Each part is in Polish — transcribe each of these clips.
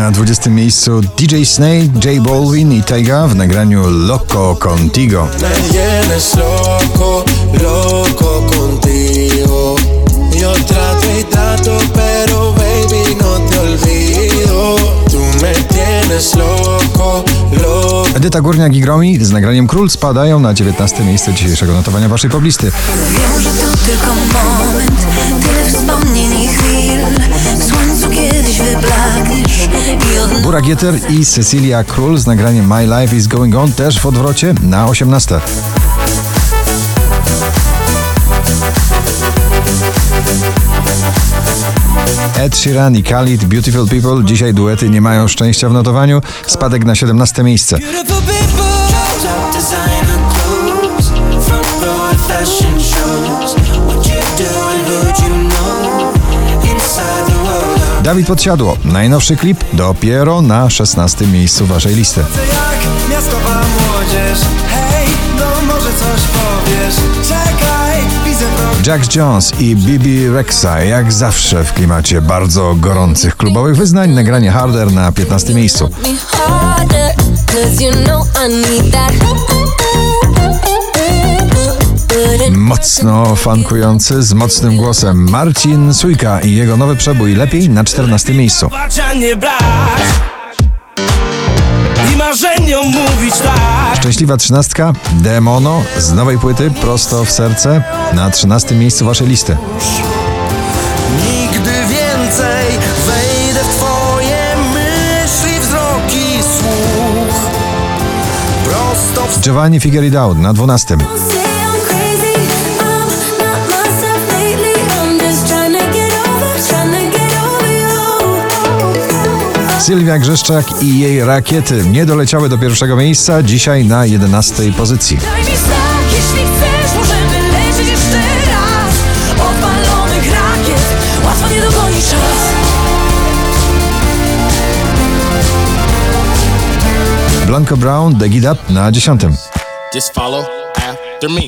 Na 20 miejscu DJ Snake, J Balvin i Taiga w nagraniu Loco Contigo. No. Edyta Górniak i Gromi z nagraniem Król spadają na 19 miejsce dzisiejszego notowania waszej poblisty. Wiem, że to tylko moment Tyle wspomnień i chwil W słońcu kiedyś wyblakniesz Burak Jeter i Cecilia Król z nagraniem My Life is Going On też w odwrocie na 18. Ed Sheeran i Khalid Beautiful People dzisiaj duety nie mają szczęścia w notowaniu. Spadek na 17 miejsce. Beautiful Dawid Podsiadło. Najnowszy klip dopiero na 16 miejscu waszej listy. Jak miastowa młodzież. Hej, no może coś powiesz. Czekaj, widzę wrog. Jax Jones i Bibi Rexa jak zawsze w klimacie bardzo gorących klubowych wyznań. Nagranie Harder na 15 miejscu. Mocno fankujący z mocnym głosem Marcin Sujka i jego nowy przebój lepiej na 14 miejscu. Tak Szczęśliwa trzynastka Demono z nowej płyty prosto w serce na 13 miejscu waszej listy. Nigdy więcej wejdę w twoje myśli, wzroki, słuch. Prosto w Giovanni Figueredo na 12. Sylwia Grzeszczak i jej rakiety nie doleciały do pierwszego miejsca, dzisiaj na 11 pozycji. Daj mi znak, jeśli chcesz, możemy lecieć jeszcze raz. Odpalonych rakiet, łatwo nie dogoni czas. Blanco Brown, The Get Up na 10. Just follow after me.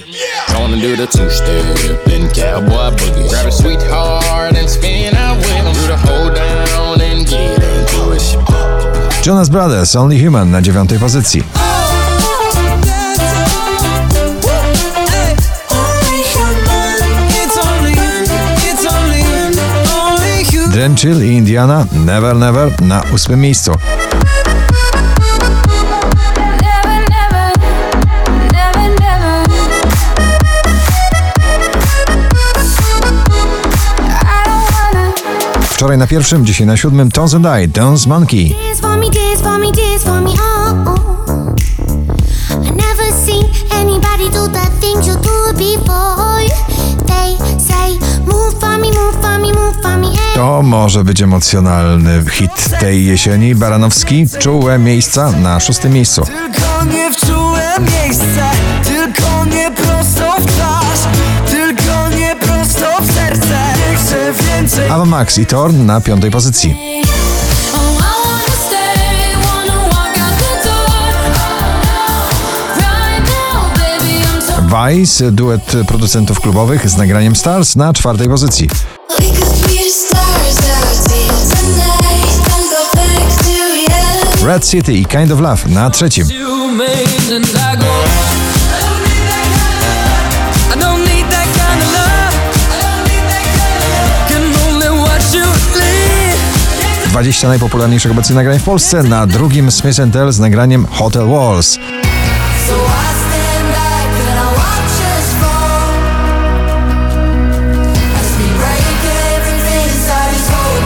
Gonna do the two step and cowboy boogie. Jonas Brothers, Only Human na 9 pozycji. Drenchill i Indiana, Never Never na 8 miejscu. Wczoraj na pierwszym, dzisiaj na siódmym Tones and I, Dance Monkey. Dance for me, dance for me, dance for me, oh, oh. I never seen anybody do the things you do before. They say, move for me, move for me, move for me, hey. To może być emocjonalny hit tej jesieni. Baranowski, czułe miejsca na szóstym miejscu. Tylko nie w czułe miejsce, tylko nie prosto w twarz, Ava Max i Torn na piątej pozycji. Vice, duet producentów klubowych z nagraniem Stars na czwartej pozycji. Red City i Kind of Love na trzecim. 20 najpopularniejszych obecnie nagrań w Polsce. Na drugim Smith Tell z nagraniem Hotel Walls.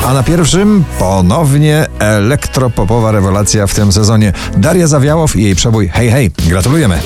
A na pierwszym ponownie elektropopowa rewelacja w tym sezonie. Daria Zawiałow i jej przebój Hej Hej. Gratulujemy.